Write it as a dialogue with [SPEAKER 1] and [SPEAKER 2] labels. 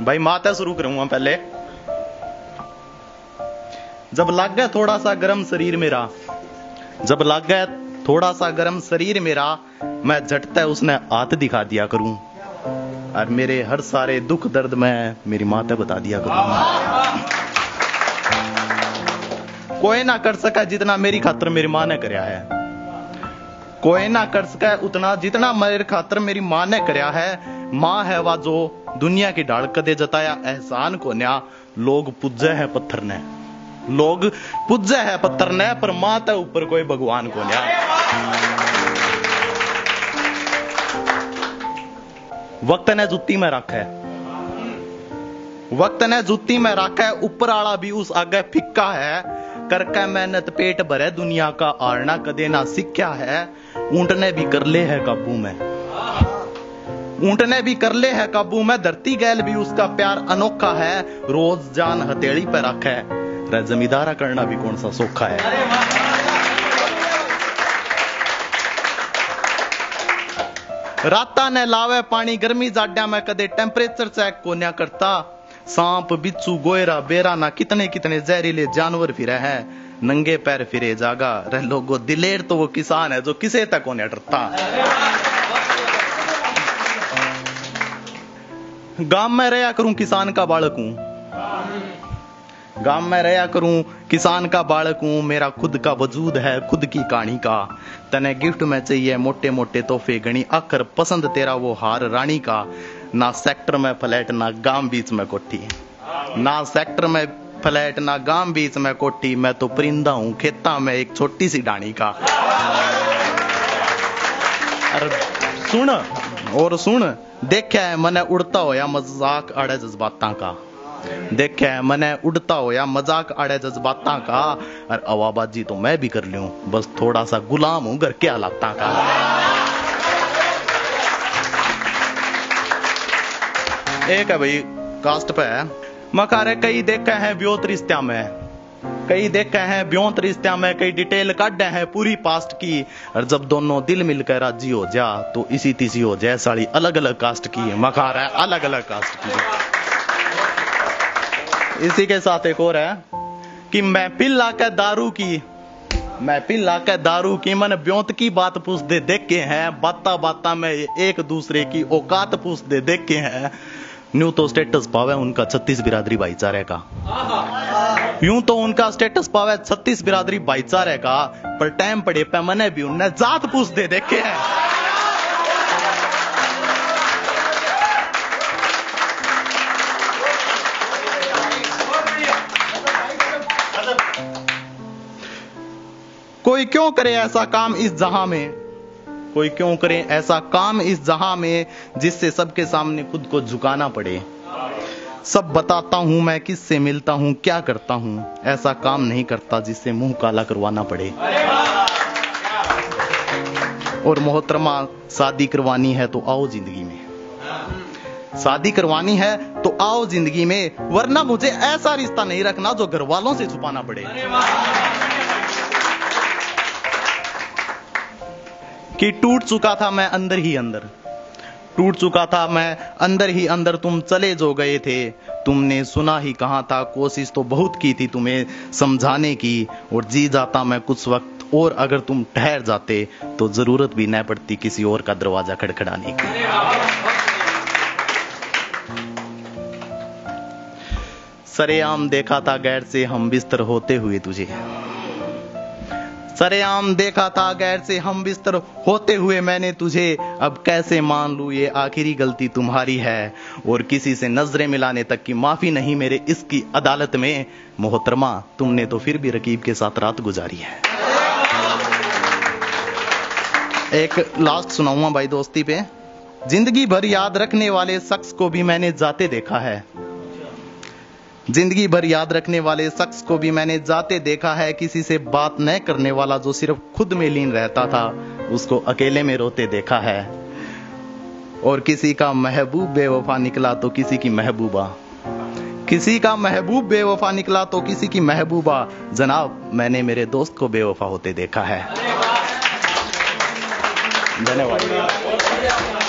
[SPEAKER 1] भाई माता शुरू करूँगा पहले। जब लग गया थोड़ा सा गर्म शरीर मेरा, जब लग गया थोड़ा सा गर्म शरीर मेरा, मैं झटता उसने हाथ दिखा दिया करूँ। और मेरे हर सारे दुख दर्द मैं मेरी माता बता दिया करूँ। कोई ना कर सका जितना मेरी खातर मेरी माँ ने कराया है। कोई ना कर सका उतना जितना मेरे खातर मेरी माँ ने कराया है। माँ है वह जो दुनिया की ढाल कदे जताया, एहसान को न्या, लोग पूजे है पत्थर ने। लोग पूजे है पत्थर ने, पर माँ ते ऊपर कोई भगवान को न्या। वक्त ने जुत्ती में रखा है। वक्त ने जुत्ती में रखा है, ऊपर आला भी उस आगे फिक्का है। करके मेहनत पेट भरे दुनिया का आरना कदे ना सीख्या है। ऊँट ने भी कर ले है काबू में। ऊँट ने भी कर ले है काबू में धरती गैल भी उसका प्यार अनोखा है। रोज जान हथेली पे रखे है। जमींदारा करना भी कौन सा सोखा है? राता ने लावे पानी गर्मी जाड्या में कदे टेम्परेचर चेक को न्या करता। सांप बिच्छू गोयरा बेरा ना कितने कितने जहरीले जानवर फिरे हैं। नंगे पैर फिरे जागा। रह लोगो दिलेर तो वो किसान है जो किसे तक को डरता। गाँव में रहा करूँ किसान का बालक हूँ। गाँव में रहा करूँ किसान का बालक हूँ, मेरा खुद का वजूद है, खुद की कहानी का। तने गिफ्ट में चाहिए मोटे मोटे तोहफे, गणी आखिर पसंद तेरा वो हार रानी का। ना सेक्टर में फ्लैट, ना गाँव बीच में कोठी। ना सेक्टर में फ्लैट, ना गाँव बीच में कोठी। मैं तो परिंदा हूँ, खेता में एक छोटी सी डाणी का। अरे, सुन, और सुन। देखा है, मैंने उड़ता होया मज़ाक अड़े जज्बाता का। देखा मैंने उड़ता हो या मज़ाक आड़े जज्बाता का। और अवाबाजी तो मैं भी कर लू, बस थोड़ा सा गुलाम हूँ घर के हालात का। एक है भाई, कास्ट पे है। मकारे कई देखे हैं व्योत रिश्त्या में। कई देखे हैं, ब्योत रिश्ते में कई डिटेल काटे हैं पूरी पास्ट की। और जब दोनों दिल मिलकर राज़ी हो जा तो इसी तीसी हो जाए साड़ी अलग अलग कास्ट की मकार है अलग अलग कास्ट की इसी के साथ एक और है कि मैं पिल लाकर दारू की, मैं पिल लाकर दारू की, मन ब्योत की बात पूछ दे देख हैं, बाता बाता में एक दूसरे की औकात पूछ दे देख हैं। न्यू तो स्टेटस पावे उनका छत्तीस बिरादरी भाईचारे का। यूँ तो उनका स्टेटस पावे छत्तीस बिरादरी भाईचारे का, पर टाइम पड़े पे मने भी उनने जात पूछ दे देखे हैं। कोई क्यों करे ऐसा काम इस जहाँ में? कोई क्यों करे ऐसा काम इस जहाँ में जिससे सबके सामने खुद को झुकाना पड़े? सब बताता हूँ मैं, किससे मिलता हूँ, क्या करता हूँ। ऐसा काम नहीं करता जिससे मुँह काला करवाना पड़े। और मोहतरमा, शादी करवानी है तो आओ ज़िंदगी में। शादी करवानी है तो आओ ज़िंदगी में, वरना मुझे ऐसा रिश्ता नहीं रखना जो घर वालों से छुपाना पड़े। कि टूट चुका था मैं अंदर ही अंदर। टूट चुका था मैं, अंदर ही अंदर तुम चले जो गए थे। तुमने सुना ही कहा था, कोशिश तो बहुत की थी तुम्हें समझाने की, और जी जाता मैं कुछ वक्त, और अगर तुम ठहर जाते तो ज़रूरत भी न पड़ती किसी और का दरवाज़ा खड़खड़ाने की। सरेआम देखा था गैर से, हम बिस्तर होते हुए तुझे। सरेआम देखा था, गैर से हम बिस्तर होते हुए मैंने तुझे। अब कैसे मान लू, ये आखिरी गलती तुम्हारी है। और किसी से नज़रें मिलाने तक की माफ़ी नहीं मेरे इसकी अदालत में। मोहतरमा, तुमने तो फिर भी रकीब के साथ रात गुजारी है। एक लास्ट सुनाऊँगा भाई दोस्ती पे। ज़िंदगी भर याद रखने वाले शख्स को भी मैंने जाते देखा है। ज़िंदगी भर याद रखने वाले शख्स को भी मैंने जाते देखा है, किसी से बात न करने वाला जो सिर्फ़ खुद में लीन रहता था, उसको अकेले में रोते देखा है। और किसी का महबूब बेवफा निकला तो किसी की महबूबा। किसी का महबूब बेवफा निकला तो किसी की महबूबा। जनाब, मैंने मेरे दोस्त को बेवफा होते देखा है। धन्यवाद।